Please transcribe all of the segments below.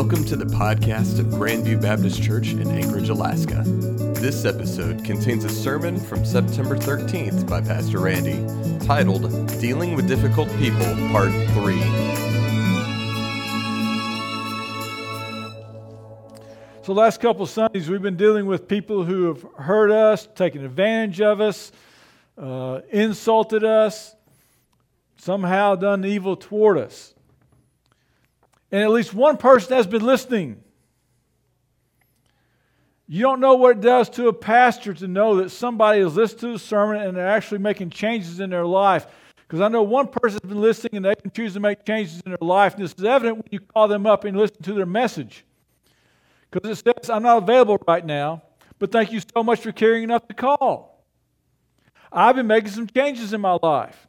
Welcome to the podcast of Grandview Baptist Church in Anchorage, Alaska. This episode contains a sermon from September 13th by Pastor Randy titled Dealing with Difficult People, Part 3. So, last couple Sundays, we've been dealing with people who have hurt us, taken advantage of us, uh, insulted us, somehow done evil toward us. And at least one person has been listening. You don't know what it does to a pastor to know that somebody has listened to the sermon and they're actually making changes in their life. Because I know one person has been listening and they can choose to make changes in their life. And this is evident when you call them up and listen to their message. Because it says, I'm not available right now, but thank you so much for caring enough to call. I've been making some changes in my life.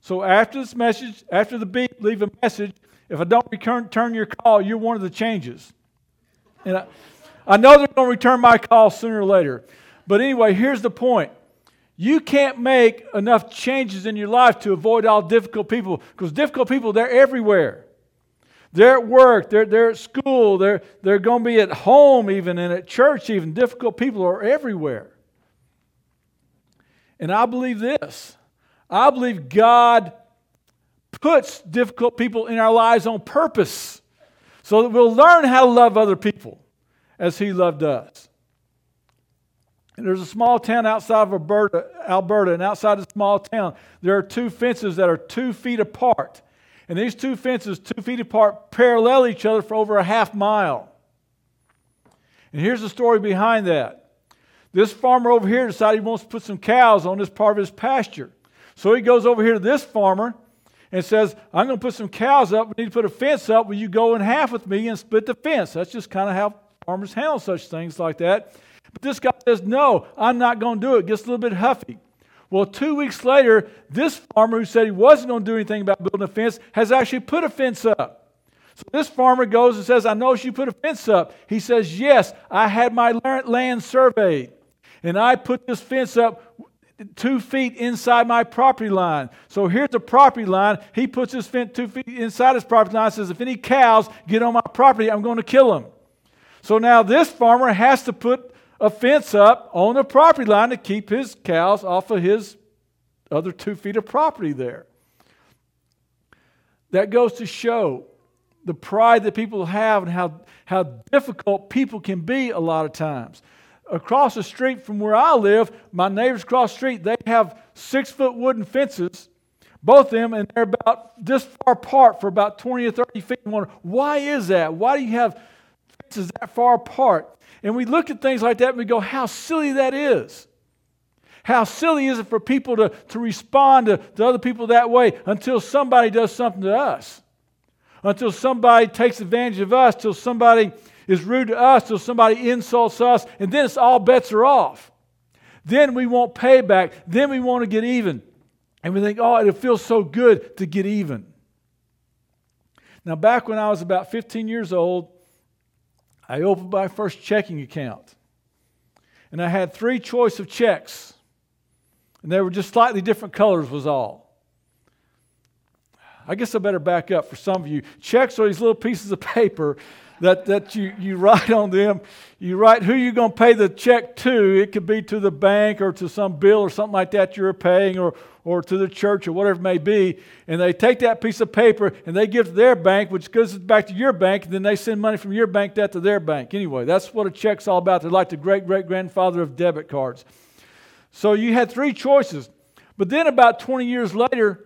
So after this message, after the beep, leave a message if I don't return your call, you're one of the changes. And I, I know they're going to return my call sooner or later. But anyway, here's the point. You can't make enough changes in your life to avoid all difficult people because difficult people, they're everywhere. They're at work, they're, they're at school, they're, they're going to be at home, even, and at church, even. Difficult people are everywhere. And I believe this I believe God puts difficult people in our lives on purpose so that we'll learn how to love other people as He loved us. And there's a small town outside of Alberta, Alberta, and outside the small town, there are two fences that are two feet apart. And these two fences, two feet apart, parallel each other for over a half mile. And here's the story behind that. This farmer over here decided he wants to put some cows on this part of his pasture. So he goes over here to this farmer and says, I'm going to put some cows up. We need to put a fence up. Will you go in half with me and split the fence? That's just kind of how farmers handle such things like that. But this guy says, No, I'm not going to do it. Gets a little bit huffy. Well, two weeks later, this farmer who said he wasn't going to do anything about building a fence has actually put a fence up. So this farmer goes and says, I noticed you put a fence up. He says, Yes, I had my land surveyed. And I put this fence up two feet inside my property line. So here's the property line. He puts his fence two feet inside his property line says, if any cows get on my property, I'm going to kill them. So now this farmer has to put a fence up on the property line to keep his cows off of his other two feet of property there. That goes to show the pride that people have and how, how difficult people can be a lot of times across the street from where I live, my neighbors across the street, they have six foot wooden fences, both of them, and they're about this far apart for about 20 or 30 feet. Why is that? Why do you have fences that far apart? And we look at things like that and we go, how silly that is. How silly is it for people to, to respond to, to other people that way until somebody does something to us? Until somebody takes advantage of us, till somebody is rude to us till somebody insults us, and then it's all bets are off. Then we want payback. Then we want to get even. And we think, oh, it feels so good to get even. Now, back when I was about 15 years old, I opened my first checking account. And I had three choice of checks. And they were just slightly different colors, was all. I guess I better back up for some of you. Checks are these little pieces of paper that, that you, you write on them. You write who you're going to pay the check to. It could be to the bank or to some bill or something like that you're paying or, or to the church or whatever it may be. And they take that piece of paper and they give to their bank, which goes back to your bank, and then they send money from your bank that to their bank. Anyway, that's what a check's all about. They're like the great great grandfather of debit cards. So you had three choices. But then about 20 years later,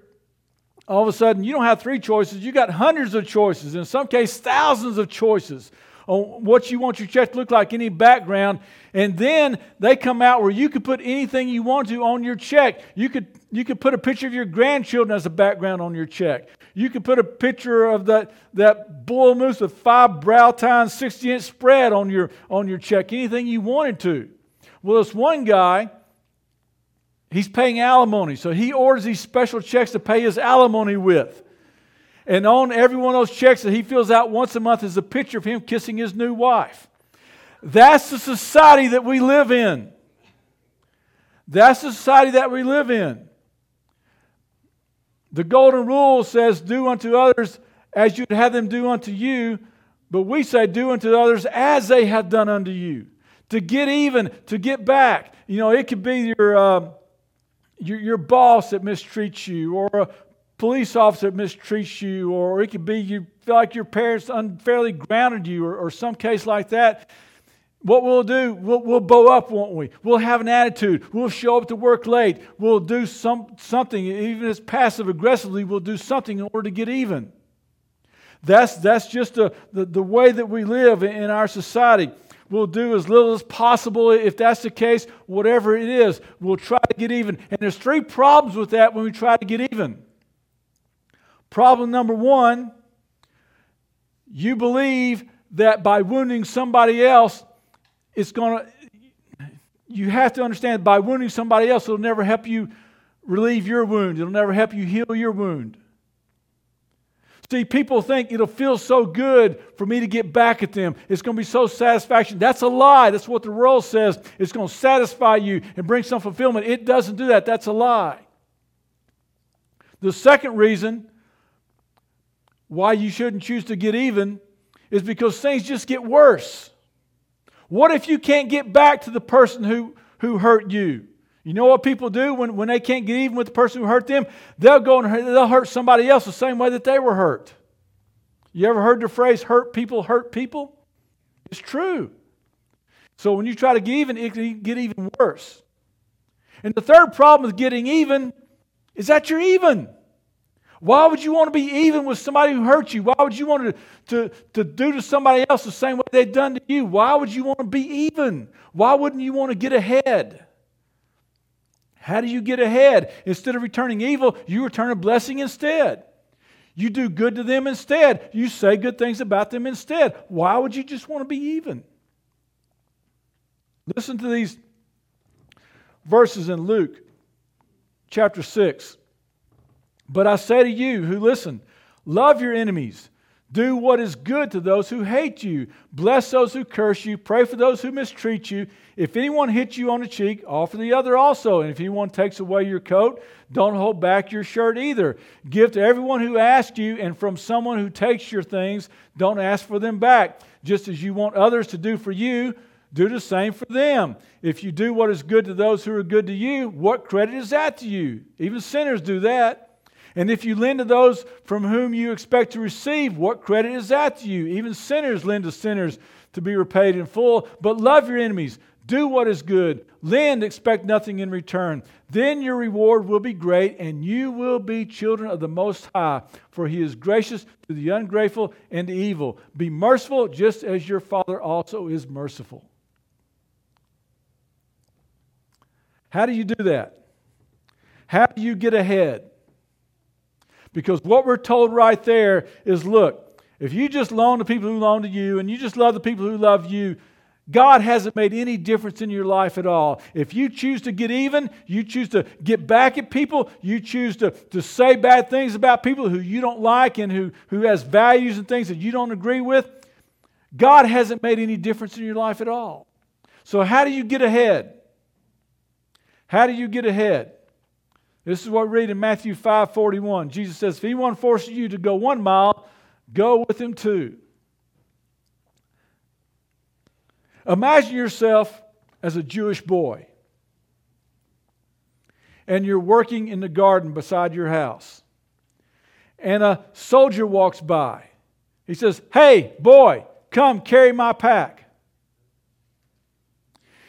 all of a sudden you don't have three choices, you got hundreds of choices, in some cases, thousands of choices on what you want your check to look like, any background. And then they come out where you could put anything you want to on your check. You could, you could put a picture of your grandchildren as a background on your check. You could put a picture of that, that bull moose with five brow tines, 60 inch spread on your, on your check, anything you wanted to. Well, this one guy, He's paying alimony, so he orders these special checks to pay his alimony with. And on every one of those checks that he fills out once a month is a picture of him kissing his new wife. That's the society that we live in. That's the society that we live in. The golden rule says, Do unto others as you'd have them do unto you. But we say, do unto others as they have done unto you. To get even, to get back. You know, it could be your, uh, your, your boss that mistreats you, or a police officer that mistreats you, or it could be you feel like your parents unfairly grounded you, or, or some case like that. What we'll do, we'll, we'll bow up, won't we? We'll have an attitude. We'll show up to work late. We'll do some, something, even as passive aggressively, we'll do something in order to get even. That's, that's just the, the, the way that we live in our society. We'll do as little as possible. If that's the case, whatever it is, we'll try to get even. And there's three problems with that when we try to get even. Problem number one, you believe that by wounding somebody else, it's going to, you have to understand by wounding somebody else, it'll never help you relieve your wound. It'll never help you heal your wound. See, people think it'll feel so good for me to get back at them. It's going to be so satisfaction. That's a lie. That's what the world says. It's going to satisfy you and bring some fulfillment. It doesn't do that. That's a lie. The second reason why you shouldn't choose to get even is because things just get worse. What if you can't get back to the person who, who hurt you? You know what people do when, when they can't get even with the person who hurt them? They'll go and hurt, they'll hurt somebody else the same way that they were hurt. You ever heard the phrase hurt people hurt people? It's true. So when you try to get even, it can get even worse. And the third problem with getting even is that you're even. Why would you want to be even with somebody who hurt you? Why would you want to, to, to do to somebody else the same way they've done to you? Why would you want to be even? Why wouldn't you want to get ahead? How do you get ahead? Instead of returning evil, you return a blessing instead. You do good to them instead. You say good things about them instead. Why would you just want to be even? Listen to these verses in Luke chapter 6. But I say to you who listen, love your enemies. Do what is good to those who hate you. Bless those who curse you. Pray for those who mistreat you. If anyone hits you on the cheek, offer the other also. And if anyone takes away your coat, don't hold back your shirt either. Give to everyone who asks you, and from someone who takes your things, don't ask for them back. Just as you want others to do for you, do the same for them. If you do what is good to those who are good to you, what credit is that to you? Even sinners do that. And if you lend to those from whom you expect to receive, what credit is that to you? Even sinners lend to sinners to be repaid in full. But love your enemies, do what is good, lend, expect nothing in return. Then your reward will be great, and you will be children of the Most High, for He is gracious to the ungrateful and the evil. Be merciful, just as your Father also is merciful. How do you do that? How do you get ahead? Because what we're told right there is look, if you just loan to people who loan to you and you just love the people who love you, God hasn't made any difference in your life at all. If you choose to get even, you choose to get back at people, you choose to, to say bad things about people who you don't like and who, who has values and things that you don't agree with, God hasn't made any difference in your life at all. So, how do you get ahead? How do you get ahead? This is what we read in Matthew 5 41. Jesus says, If anyone forces you to go one mile, go with him two. Imagine yourself as a Jewish boy, and you're working in the garden beside your house, and a soldier walks by. He says, Hey, boy, come carry my pack.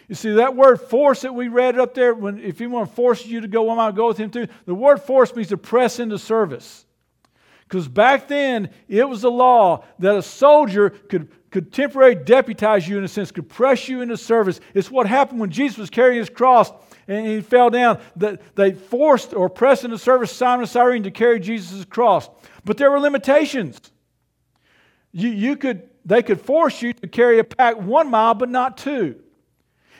You see, that word force that we read up there, when, if anyone forces you to go one mile, go with him too. The word force means to press into service. Because back then, it was a law that a soldier could, could temporarily deputize you, in a sense, could press you into service. It's what happened when Jesus was carrying his cross and he fell down. That they forced or pressed into service Simon of Cyrene to carry Jesus' cross. But there were limitations. You, you could, they could force you to carry a pack one mile, but not two.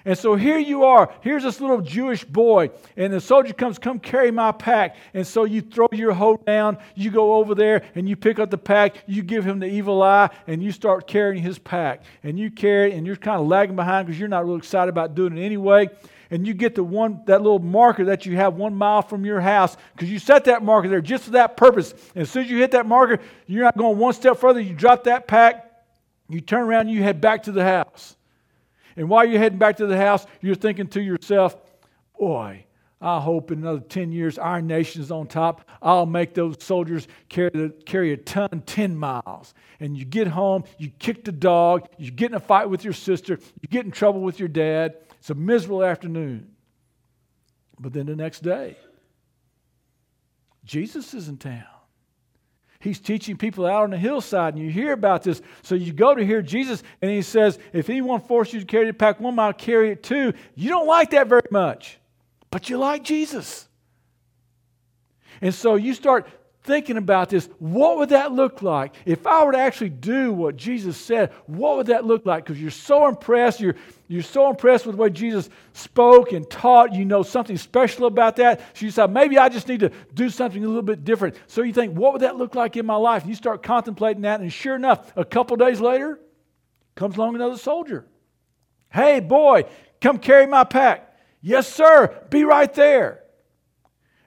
And so here you are. Here's this little Jewish boy, and the soldier comes, Come carry my pack. And so you throw your hoe down, you go over there, and you pick up the pack, you give him the evil eye, and you start carrying his pack. And you carry it, and you're kind of lagging behind because you're not really excited about doing it anyway. And you get the one that little marker that you have one mile from your house because you set that marker there just for that purpose. And as soon as you hit that marker, you're not going one step further. You drop that pack, You turn around and you head back to the house. And while you're heading back to the house, you're thinking to yourself, boy, I hope in another 10 years our nation's on top. I'll make those soldiers carry, the, carry a ton 10 miles. And you get home, you kick the dog, you get in a fight with your sister, you get in trouble with your dad. It's a miserable afternoon. But then the next day, Jesus is in town. He's teaching people out on the hillside, and you hear about this. So you go to hear Jesus, and he says, If anyone forces you to carry the pack one mile, carry it two. You don't like that very much but you like Jesus. And so you start thinking about this. What would that look like? If I were to actually do what Jesus said, what would that look like? Because you're so impressed. You're, you're so impressed with the way Jesus spoke and taught. You know something special about that. So you decide, maybe I just need to do something a little bit different. So you think, what would that look like in my life? And you start contemplating that. And sure enough, a couple days later, comes along another soldier. Hey, boy, come carry my pack. Yes, sir. Be right there.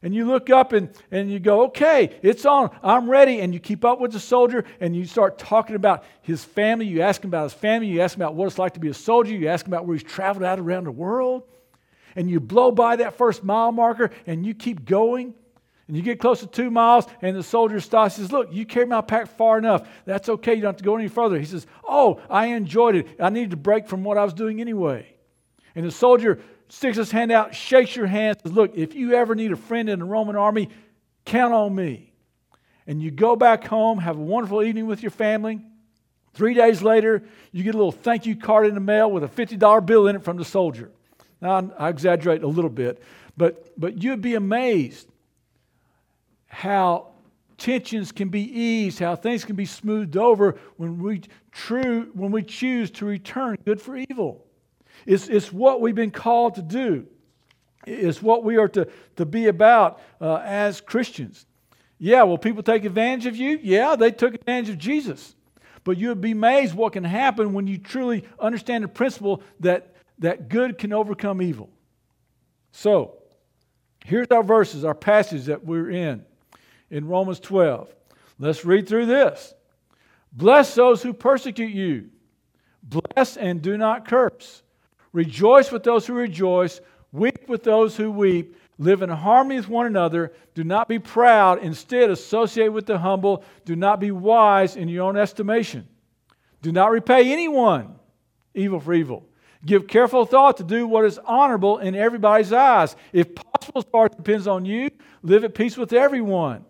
And you look up and, and you go, okay, it's on. I'm ready. And you keep up with the soldier and you start talking about his family. You ask him about his family. You ask him about what it's like to be a soldier. You ask him about where he's traveled out around the world. And you blow by that first mile marker and you keep going. And you get close to two miles and the soldier stops and says, Look, you carried my pack far enough. That's okay. You don't have to go any further. He says, Oh, I enjoyed it. I needed to break from what I was doing anyway. And the soldier sticks his hand out, shakes your hand, says, Look, if you ever need a friend in the Roman army, count on me. And you go back home, have a wonderful evening with your family. Three days later, you get a little thank you card in the mail with a $50 bill in it from the soldier. Now, I exaggerate a little bit, but, but you'd be amazed how tensions can be eased, how things can be smoothed over when we, true, when we choose to return good for evil. It's, it's what we've been called to do, it's what we are to, to be about uh, as Christians. Yeah, will people take advantage of you? Yeah, they took advantage of Jesus. But you'd be amazed what can happen when you truly understand the principle that, that good can overcome evil. So, here's our verses, our passage that we're in, in Romans 12. Let's read through this. Bless those who persecute you. Bless and do not curse. Rejoice with those who rejoice, weep with those who weep, live in harmony with one another. Do not be proud, instead, associate with the humble. Do not be wise in your own estimation. Do not repay anyone evil for evil. Give careful thought to do what is honorable in everybody's eyes. If possible, as far as depends on you, live at peace with everyone.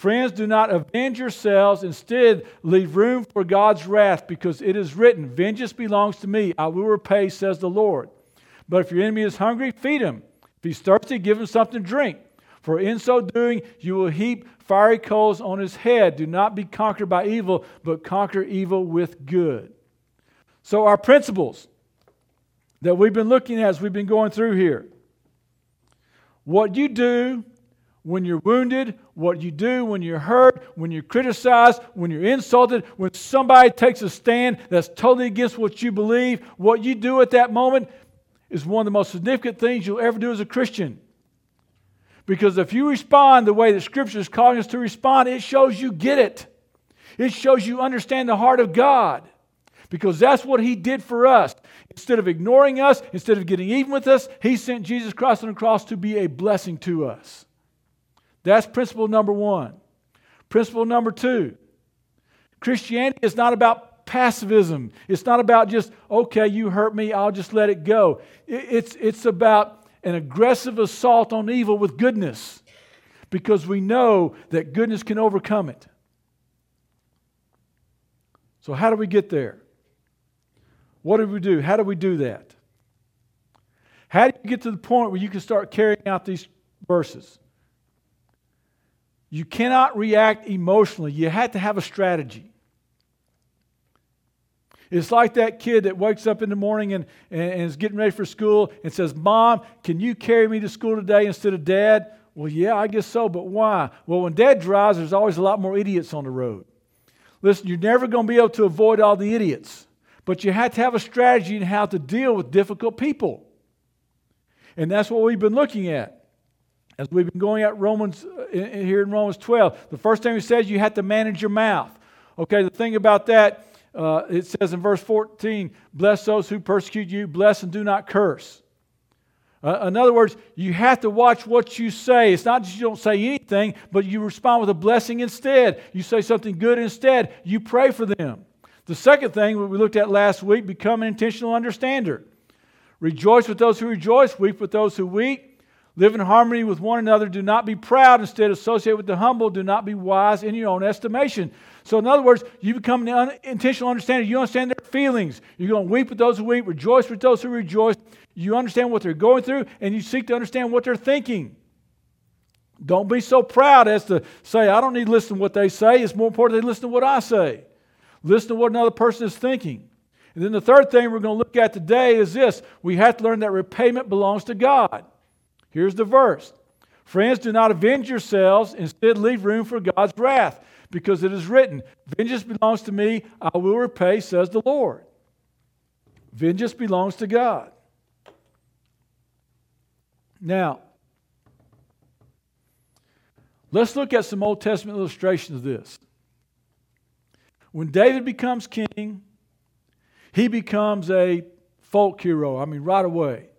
Friends, do not avenge yourselves. Instead, leave room for God's wrath, because it is written, Vengeance belongs to me. I will repay, says the Lord. But if your enemy is hungry, feed him. If he's thirsty, give him something to drink. For in so doing, you will heap fiery coals on his head. Do not be conquered by evil, but conquer evil with good. So, our principles that we've been looking at as we've been going through here. What you do when you're wounded, what you do when you're hurt, when you're criticized, when you're insulted, when somebody takes a stand that's totally against what you believe, what you do at that moment is one of the most significant things you'll ever do as a Christian. Because if you respond the way that Scripture is calling us to respond, it shows you get it. It shows you understand the heart of God. Because that's what He did for us. Instead of ignoring us, instead of getting even with us, He sent Jesus Christ on the cross to be a blessing to us. That's principle number one. Principle number two Christianity is not about passivism. It's not about just, okay, you hurt me, I'll just let it go. It's, it's about an aggressive assault on evil with goodness because we know that goodness can overcome it. So, how do we get there? What do we do? How do we do that? How do you get to the point where you can start carrying out these verses? You cannot react emotionally. You have to have a strategy. It's like that kid that wakes up in the morning and, and, is getting ready for school and says, Mom, can you carry me to school today instead of dad? Well, yeah, I guess so, but why? Well, when dad drives, there's always a lot more idiots on the road. Listen, you're never going to be able to avoid all the idiots, but you have to have a strategy in how to deal with difficult people. And that's what we've been looking at as we've been going at Romans uh, here in Romans 12, the first thing he says you have to manage your mouth. Okay, the thing about that, uh, it says in verse 14, bless those who persecute you, bless and do not curse. Uh, in other words, you have to watch what you say. It's not that you don't say anything, but you respond with a blessing instead. You say something good instead. You pray for them. The second thing we looked at last week become an intentional understander. Rejoice with those who rejoice, weep with those who weep. Live in harmony with one another. Do not be proud. Instead, associate with the humble. Do not be wise in your own estimation. So, in other words, you become an un- intentional understander. You understand their feelings. You're going to weep with those who weep, rejoice with those who rejoice. You understand what they're going through, and you seek to understand what they're thinking. Don't be so proud as to say, I don't need to listen to what they say. It's more important they listen to what I say. Listen to what another person is thinking. And then the third thing we're going to look at today is this we have to learn that repayment belongs to God. Here's the verse Friends, do not avenge yourselves, instead, leave room for God's wrath, because it is written, Vengeance belongs to me, I will repay, says the Lord. Vengeance belongs to God. Now, let's look at some Old Testament illustrations of this. When David becomes king, he becomes a folk hero, I mean, right away.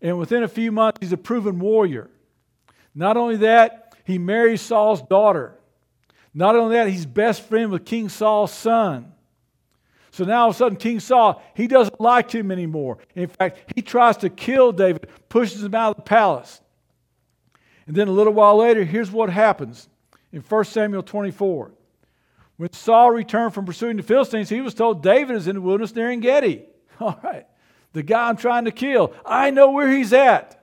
And within a few months, he's a proven warrior. Not only that, he marries Saul's daughter. Not only that, he's best friend with King Saul's son. So now all of a sudden, King Saul, he doesn't like him anymore. In fact, he tries to kill David, pushes him out of the palace. And then a little while later, here's what happens in 1 Samuel 24. When Saul returned from pursuing the Philistines, he was told David is in the wilderness near En Gedi. All right, the guy I'm trying to kill. I know where he's at.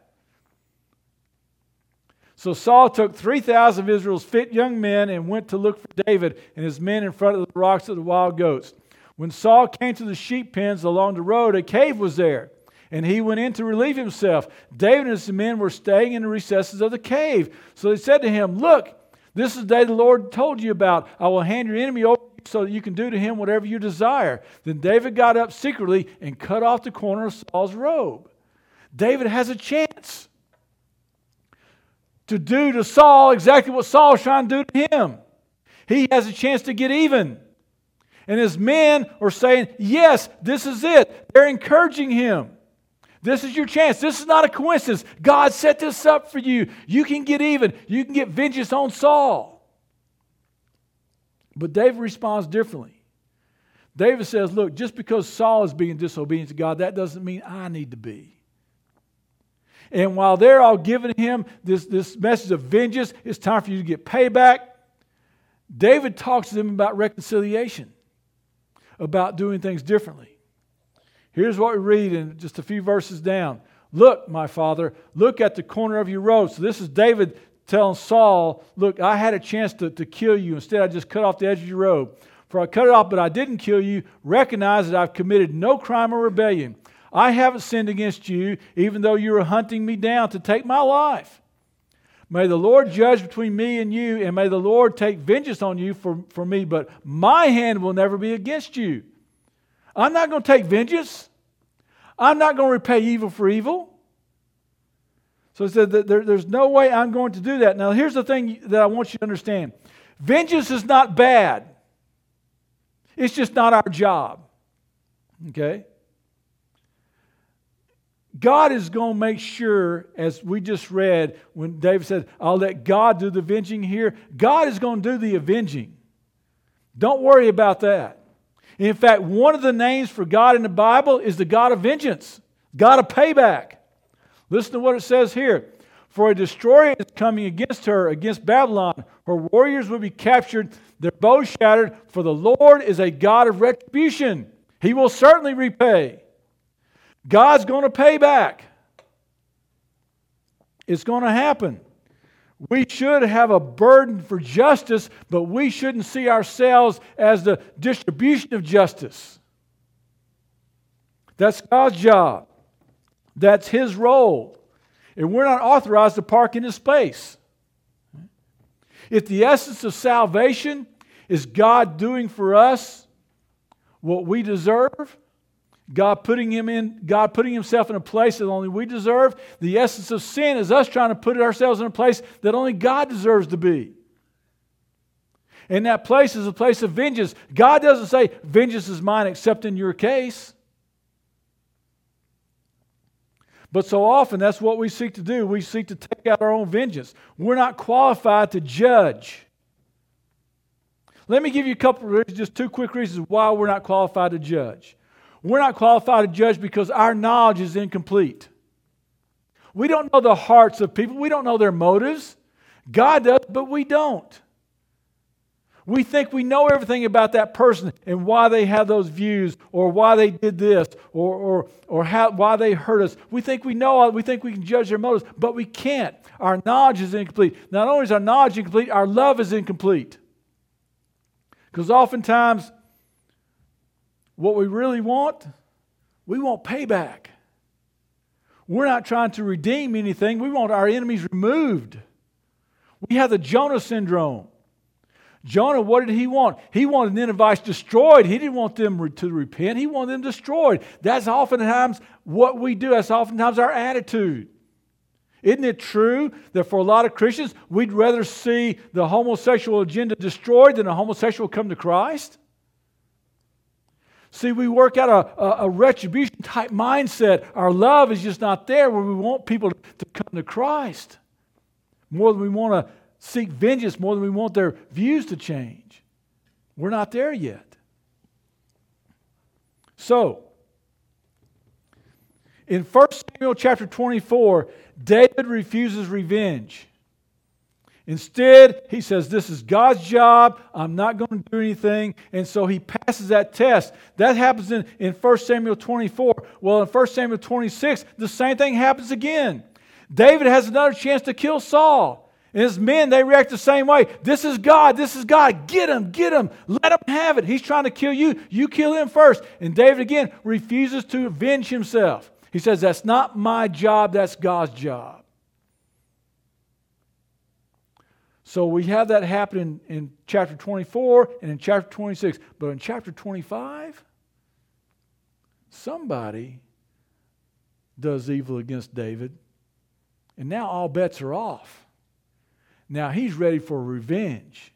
So Saul took 3,000 of Israel's fit young men and went to look for David and his men in front of the rocks of the wild goats. When Saul came to the sheep pens along the road, a cave was there, and he went in to relieve himself. David and his men were staying in the recesses of the cave. So they said to him, Look, this is the day the Lord told you about. I will hand your enemy over so that you can do to him whatever you desire. Then David got up secretly and cut off the corner of Saul's robe. David has a chance to do to Saul exactly what Saul was trying to do to him. He has a chance to get even. And his men are saying, Yes, this is it. They're encouraging him. This is your chance. This is not a coincidence. God set this up for you. You can get even. You can get vengeance on Saul. But David responds differently. David says, Look, just because Saul is being disobedient to God, that doesn't mean I need to be. And while they're all giving him this, this message of vengeance, it's time for you to get payback. David talks to them about reconciliation, about doing things differently. Here's what we read in just a few verses down. Look, my father, look at the corner of your robe. So this is David telling Saul, Look, I had a chance to, to kill you. Instead, I just cut off the edge of your robe. For I cut it off, but I didn't kill you. Recognize that I've committed no crime or rebellion. I haven't sinned against you, even though you were hunting me down to take my life. May the Lord judge between me and you, and may the Lord take vengeance on you for, for me, but my hand will never be against you. I'm not going to take vengeance. I'm not going to repay evil for evil. So he said there, there's no way I'm going to do that. Now, here's the thing that I want you to understand vengeance is not bad, it's just not our job. Okay? God is going to make sure, as we just read, when David said, I'll let God do the avenging here, God is going to do the avenging. Don't worry about that. In fact, one of the names for God in the Bible is the God of vengeance, God of payback. Listen to what it says here. For a destroyer is coming against her, against Babylon. Her warriors will be captured, their bows shattered, for the Lord is a God of retribution. He will certainly repay. God's going to pay back. It's going to happen. We should have a burden for justice, but we shouldn't see ourselves as the distribution of justice. That's God's job. That's His role. And we're not authorized to park in His space. If the essence of salvation is God doing for us what we deserve, God putting him in, God putting himself in a place that only we deserve. The essence of sin is us trying to put ourselves in a place that only God deserves to be. And that place is a place of vengeance. God doesn't say, Vengeance is mine except in your case. But so often, that's what we seek to do. We seek to take out our own vengeance. We're not qualified to judge. Let me give you a couple of just two quick reasons why we're not qualified to judge. We're not qualified to judge because our knowledge is incomplete. We don't know the hearts of people, we don't know their motives. God does, but we don't. We think we know everything about that person and why they have those views or why they did this or, or, or how, why they hurt us. We think we know, we think we can judge their motives, but we can't. Our knowledge is incomplete. Not only is our knowledge incomplete, our love is incomplete. Because oftentimes, what we really want, we want payback. We're not trying to redeem anything, we want our enemies removed. We have the Jonah syndrome. Jonah, what did he want? He wanted Ninevites destroyed. He didn't want them to repent. He wanted them destroyed. That's oftentimes what we do. That's oftentimes our attitude. Isn't it true that for a lot of Christians, we'd rather see the homosexual agenda destroyed than a homosexual come to Christ? See, we work out a, a, a, retribution type mindset. Our love is just not there where we want people to come to Christ more than we want to seek vengeance, more than we want their views to change. We're not there yet. So, in 1 Samuel chapter 24, David refuses revenge. Instead, he says, This is God's job. I'm not going to do anything. And so he passes that test. That happens in, in 1 Samuel 24. Well, in 1 Samuel 26, the same thing happens again. David has another chance to kill Saul. And his men, they react the same way. This is God. This is God. Get him. Get him. Let him have it. He's trying to kill you. You kill him first. And David again refuses to avenge himself. He says, That's not my job, that's God's job. So we have that happen in, in chapter 24 and in chapter 26. But in chapter 25, somebody does evil against David. And now all bets are off. Now he's ready for revenge.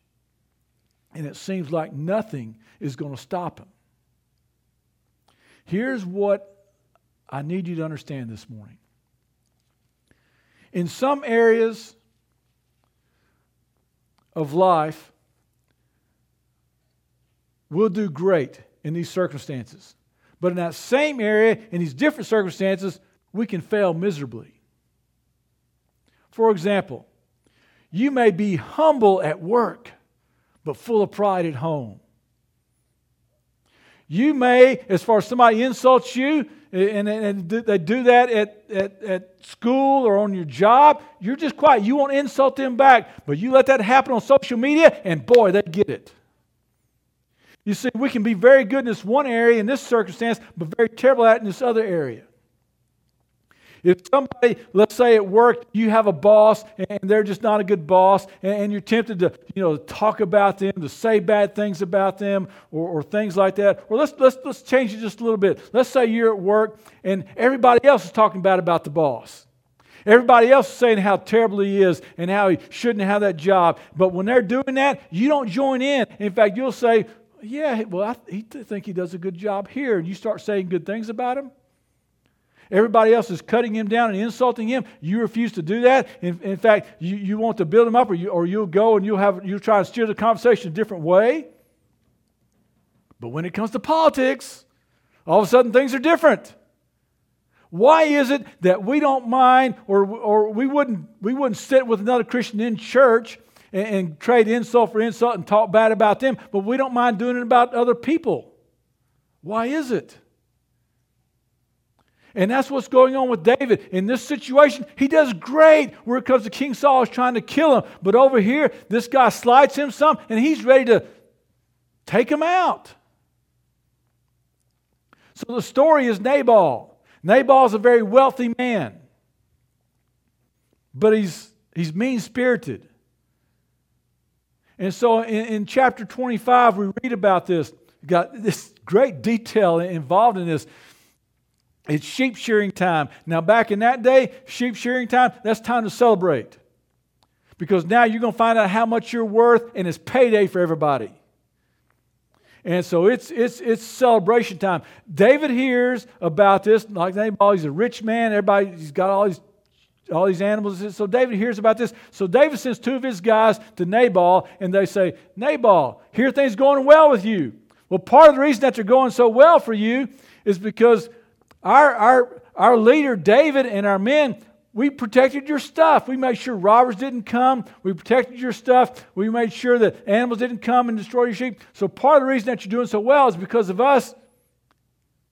And it seems like nothing is going to stop him. Here's what I need you to understand this morning. In some areas of life, we'll do great in these circumstances. But in that same area, in these different circumstances, we can fail miserably. For example, you may be humble at work, but full of pride at home. You may, as far as somebody insults you, and, and, they do that at, at, at school or on your job, you're just quiet. You won't insult them back, but you let that happen on social media, and boy, they get it. You see, we can be very good in this one area, in this circumstance, but very terrible at it in this other area. If somebody, let's say at work, you have a boss and they're just not a good boss, and you're tempted to, you know, talk about them, to say bad things about them, or, or things like that. Or let's, let's, let's change it just a little bit. Let's say you're at work and everybody else is talking bad about the boss. Everybody else is saying how terrible he is and how he shouldn't have that job. But when they're doing that, you don't join in. In fact, you'll say, Yeah, well, I th- think he does a good job here. And you start saying good things about him. Everybody else is cutting him down and insulting him. You refuse to do that. In, in fact, you, you want to build him up, or, you, or you'll go and you'll, have, you'll try and steer the conversation a different way. But when it comes to politics, all of a sudden things are different. Why is it that we don't mind, or, or we, wouldn't, we wouldn't sit with another Christian in church and, and trade insult for insult and talk bad about them, but we don't mind doing it about other people? Why is it? And that's what's going on with David. In this situation, he does great where it comes to King Saul is trying to kill him. But over here, this guy slights him some and he's ready to take him out. So the story is Nabal. Nabal is a very wealthy man, but he's, he's mean spirited. And so in, in chapter 25, we read about this. Got this great detail involved in this. It's sheep shearing time. Now, back in that day, sheep shearing time, that's time to celebrate. because now you're going to find out how much you're worth, and it's payday for everybody. And so it's, it's, it's celebration time. David hears about this, like Nabal, he's a rich man. Everybody, he's got all these, all these animals. So David hears about this. So David sends two of his guys to Nabal, and they say, Nabal, here things going well with you. Well, part of the reason that they're going so well for you is because our, our, our leader, David, and our men, we protected your stuff. We made sure robbers didn't come. We protected your stuff. We made sure that animals didn't come and destroy your sheep. So part of the reason that you're doing so well is because of us.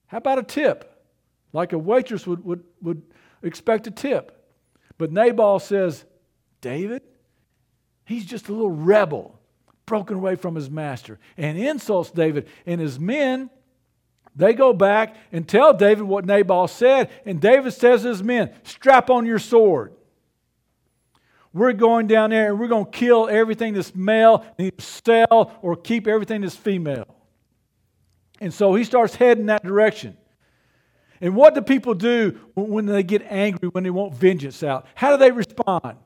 How about a tip? Like a waitress would, would, would expect a tip. But Nabal says, David, he's just a little rebel, broken away from his master, and insults David and his men they go back and tell David what Nabal said, and David says to his men, Strap on your sword. We're going down there and we're going to kill everything that's male and sell or keep everything that's female. And so he starts heading that direction. And what do people do when they get angry, when they want vengeance out? How do they respond?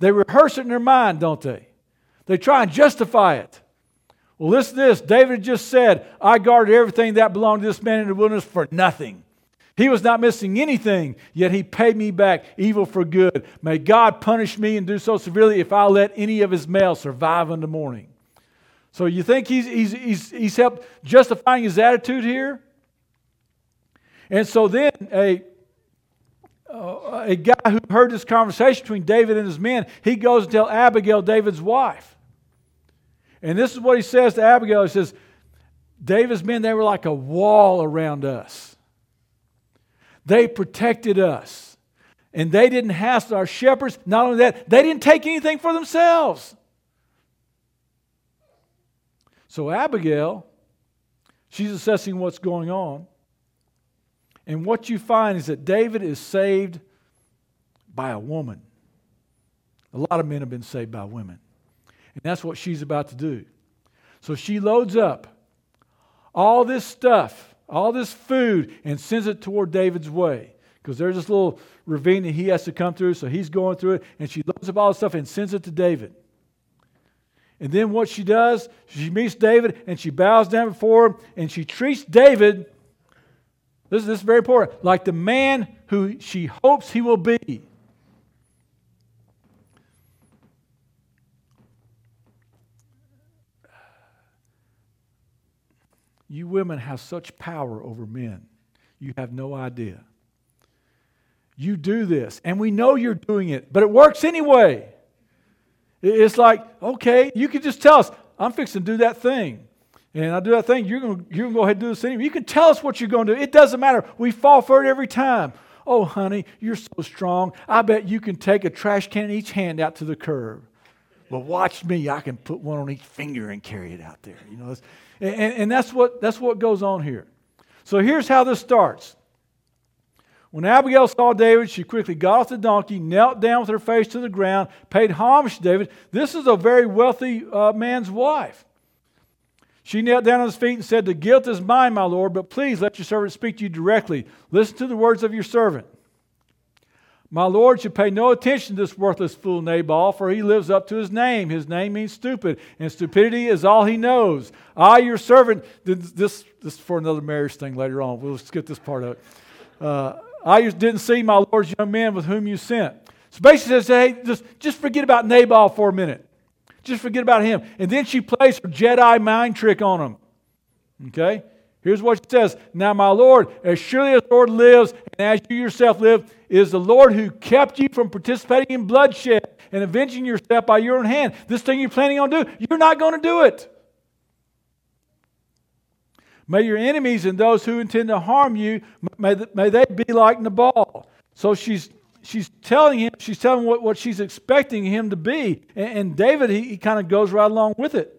They rehearse it in their mind, don't they? They try and justify it. Well, listen to this. David just said, I guarded everything that belonged to this man in the wilderness for nothing. He was not missing anything, yet he paid me back evil for good. May God punish me and do so severely if I let any of his males survive unto morning. So you think he's, he's, he's, he's helped justifying his attitude here? And so then a, uh, a guy who heard this conversation between David and his men, he goes and tells Abigail, David's wife. And this is what he says to Abigail. He says, David's men, they were like a wall around us. They protected us. And they didn't hassle our shepherds. Not only that, they didn't take anything for themselves. So Abigail, she's assessing what's going on. And what you find is that David is saved by a woman. A lot of men have been saved by women. And that's what she's about to do. So she loads up all this stuff, all this food, and sends it toward David's way. Because there's this little ravine that he has to come through, so he's going through it, and she loads up all this stuff and sends it to David. And then what she does, she meets David and she bows down before him and she treats David, this, this is very important, like the man who she hopes he will be. You women have such power over men. You have no idea. You do this, and we know you're doing it, but it works anyway. It's like, okay, you can just tell us, I'm fixing to do that thing. And I do that thing, you're going you're gonna go ahead and do this anyway. You can tell us what you're going to do. It doesn't matter. We fall for it every time. Oh, honey, you're so strong. I bet you can take a trash can in each hand out to the curb. Well, watch me. I can put one on each finger and carry it out there. You know, and, and that's, what, that's what goes on here. So here's how this starts. When Abigail saw David, she quickly got off the donkey, knelt down with her face to the ground, paid homage to David. This is a very wealthy uh, man's wife. She knelt down on his feet and said, The guilt is mine, my Lord, but please let your servant speak to you directly. Listen to the words of your servant. My Lord should pay no attention to this worthless fool Nabal, for he lives up to his name. His name means stupid, and stupidity is all he knows. I, your servant, this, this is for another marriage thing later on. We'll skip this part of it. Uh, I didn't see my Lord's young man with whom you sent. So basically, says, hey, just, just forget about Nabal for a minute. Just forget about him. And then she plays her Jedi mind trick on him. Okay? Here's what she says Now, my Lord, as surely as the Lord lives, and as you yourself live, is the Lord who kept you from participating in bloodshed and avenging yourself by your own hand. This thing you're planning on doing, you're not going to do it. May your enemies and those who intend to harm you, may, may they be like Nabal. So she's she's telling him, she's telling what, what she's expecting him to be. And, and David, he, he kind of goes right along with it.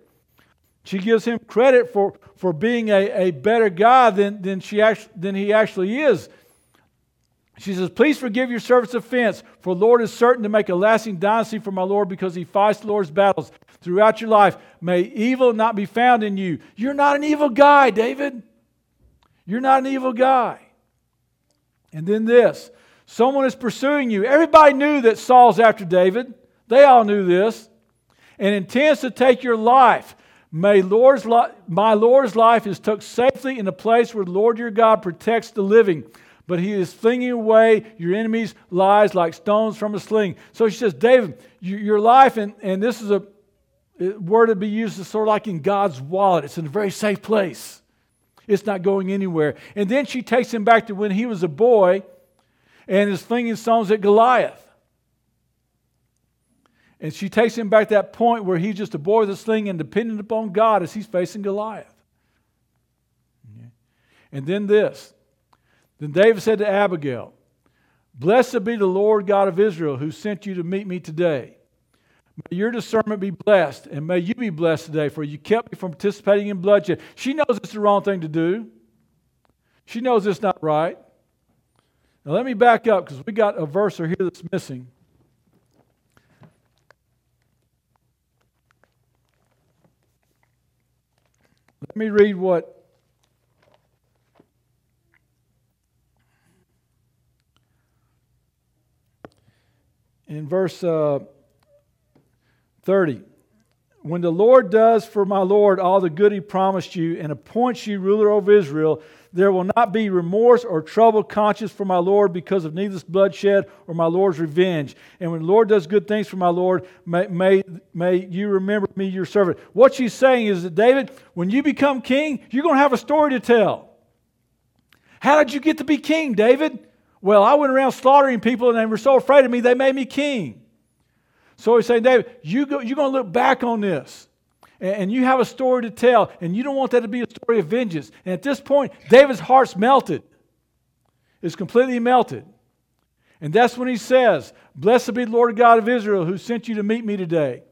She gives him credit for, for being a, a better guy than, than, she actually, than he actually is. She says, Please forgive your servant's offense, for Lord is certain to make a lasting dynasty for my Lord because he fights the Lord's battles throughout your life. May evil not be found in you. You're not an evil guy, David. You're not an evil guy. And then this someone is pursuing you. Everybody knew that Saul's after David. They all knew this. And intends to take your life. May Lord's li- my Lord's life is took safely in a place where the Lord your God protects the living. But he is flinging away your enemies' lies like stones from a sling. So she says, David, you, your life, and, and this is a word to be used as sort of like in God's wallet. It's in a very safe place. It's not going anywhere. And then she takes him back to when he was a boy and is flinging stones at Goliath. And she takes him back to that point where he's just a boy with a sling and dependent upon God as he's facing Goliath. And then this. Then David said to Abigail, Blessed be the Lord God of Israel who sent you to meet me today. May your discernment be blessed, and may you be blessed today, for you kept me from participating in bloodshed. She knows it's the wrong thing to do. She knows it's not right. Now let me back up because we got a verse here that's missing. Me read what in verse uh, 30. When the Lord does for my Lord all the good he promised you and appoints you ruler over Israel, there will not be remorse or troubled conscience for my Lord because of needless bloodshed or my Lord's revenge. And when the Lord does good things for my Lord, may, may, may you remember me, your servant. What she's saying is that, David, when you become king, you're going to have a story to tell. How did you get to be king, David? Well, I went around slaughtering people and they were so afraid of me, they made me king. So he's saying, David, you go, you're going to look back on this and you have a story to tell, and you don't want that to be a story of vengeance. And at this point, David's heart's melted. It's completely melted. And that's when he says, Blessed be the Lord God of Israel who sent you to meet me today.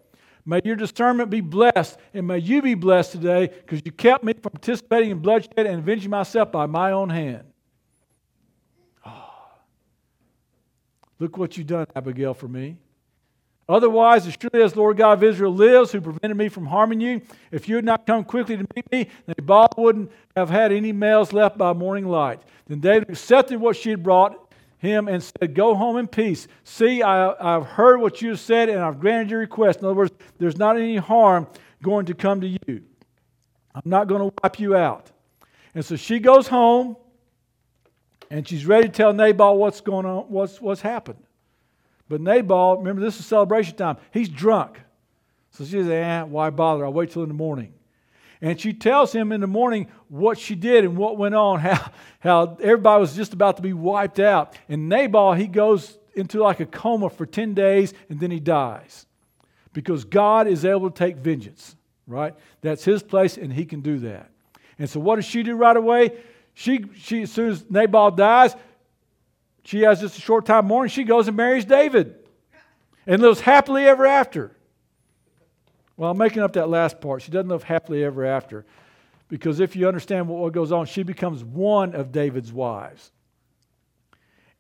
May your discernment be blessed, and may you be blessed today because you kept me from participating in bloodshed and avenging myself by my own hand. Oh. Look what you've done, Abigail, for me. Otherwise, as surely as Lord God of Israel lives, who prevented me from harming you, if you had not come quickly to meet me, Nabal wouldn't have had any males left by morning light. Then David accepted what she had brought him and said, Go home in peace. See, I, have heard what you have said, and I've granted your request. In other words, there's not any harm going to come to you. I'm not going to wipe you out. And so she goes home, and she's ready to tell Nabal what's going on, what's, what's happened. But Nabal, remember this is celebration time, he's drunk. So she says, eh, why bother? I'll wait till in the morning. And she tells him in the morning what she did and what went on, how, how everybody was just about to be wiped out. And Nabal, he goes into like a coma for 10 days and then he dies. Because God is able to take vengeance, right? That's his place and he can do that. And so what does she do right away? She, she as soon as Nabal dies, she has just a short time mourning. She goes and marries David and lives happily ever after. Well, I'm making up that last part. She doesn't live happily ever after. Because if you understand what goes on, she becomes one of David's wives.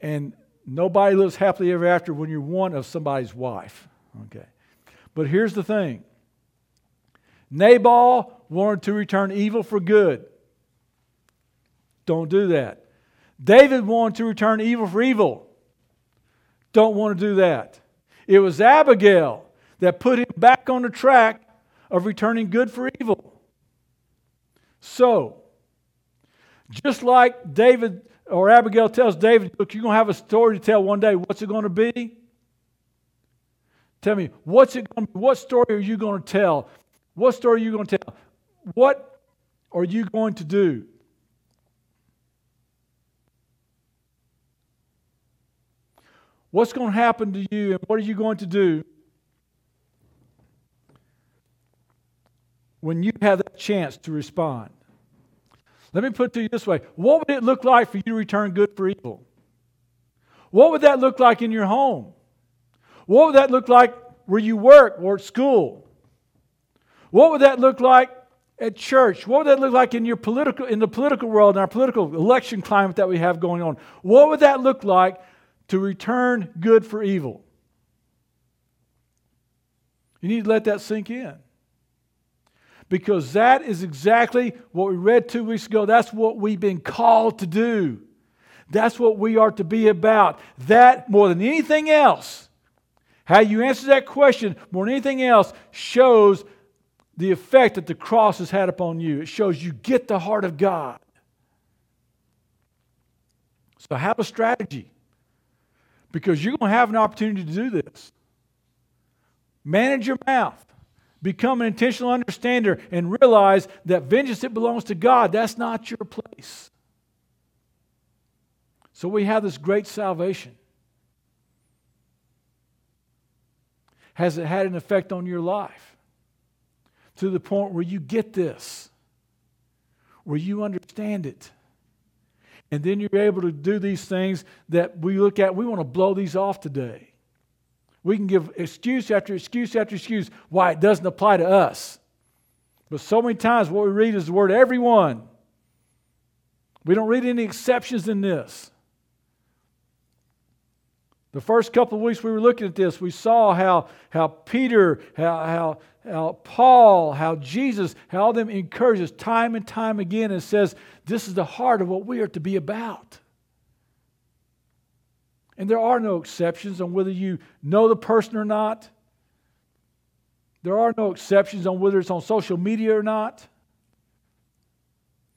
And nobody lives happily ever after when you're one of somebody's wife. Okay. But here's the thing Nabal wanted to return evil for good. Don't do that. David wanted to return evil for evil. Don't want to do that. It was Abigail that put him back on the track of returning good for evil. So, just like David or Abigail tells David, Look, you're going to have a story to tell one day. What's it going to be? Tell me, what's it going to be? What story are you going to tell? What story are you going to tell? What are you going to do? What's going to happen to you and what are you going to do when you have that chance to respond? Let me put it to you this way What would it look like for you to return good for evil? What would that look like in your home? What would that look like where you work or at school? What would that look like at church? What would that look like in your political in the political world in our political election climate that we have going on? What would that look like to return good for evil. You need to let that sink in. Because that is exactly what we read two weeks ago. That's what we've been called to do. That's what we are to be about. That, more than anything else, How you answer that question more than anything else shows the effect that the cross has had upon you. It shows you get the heart of God. So have a strategy because you're going to have an opportunity to do this. Manage your mouth. Become an intentional understander and realize that vengeance it belongs to God. That's not your place. So we have this great salvation. Has it had an effect on your life? To the point where you get this, where you understand it. And then you're able to do these things that we look at. We want to blow these off today. We can give excuse after excuse after excuse why it doesn't apply to us. But so many times what we read is the word everyone. We don't read any exceptions in this. The first couple of weeks we were looking at this, we saw how, how Peter, how, how, how Paul, how Jesus, how all them encourages time and time again and says, This is the heart of what we are to be about. And there are no exceptions on whether you know the person or not. There are no exceptions on whether it's on social media or not.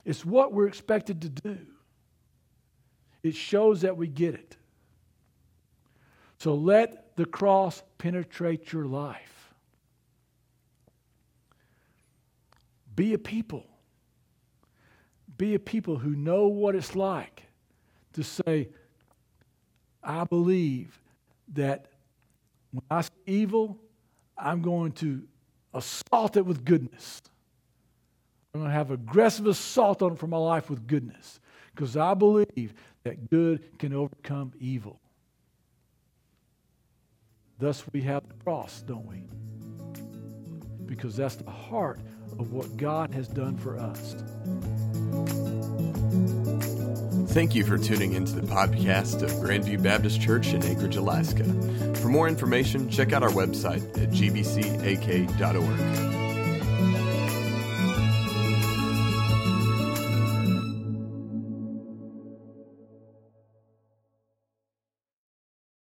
It's what we're expected to do. It shows that we get it. So let the cross penetrate your life. Be a people. Be a people who know what it's like to say, I believe that when I see evil, I'm going to assault it with goodness. I'm going to have aggressive assault on it for my life with goodness because I believe that good can overcome evil. Thus, we have the cross, don't we? Because that's the heart of what God has done for us. Thank you for tuning into the podcast of Grandview Baptist Church in Anchorage, Alaska. For more information, check out our website at gbcak.org.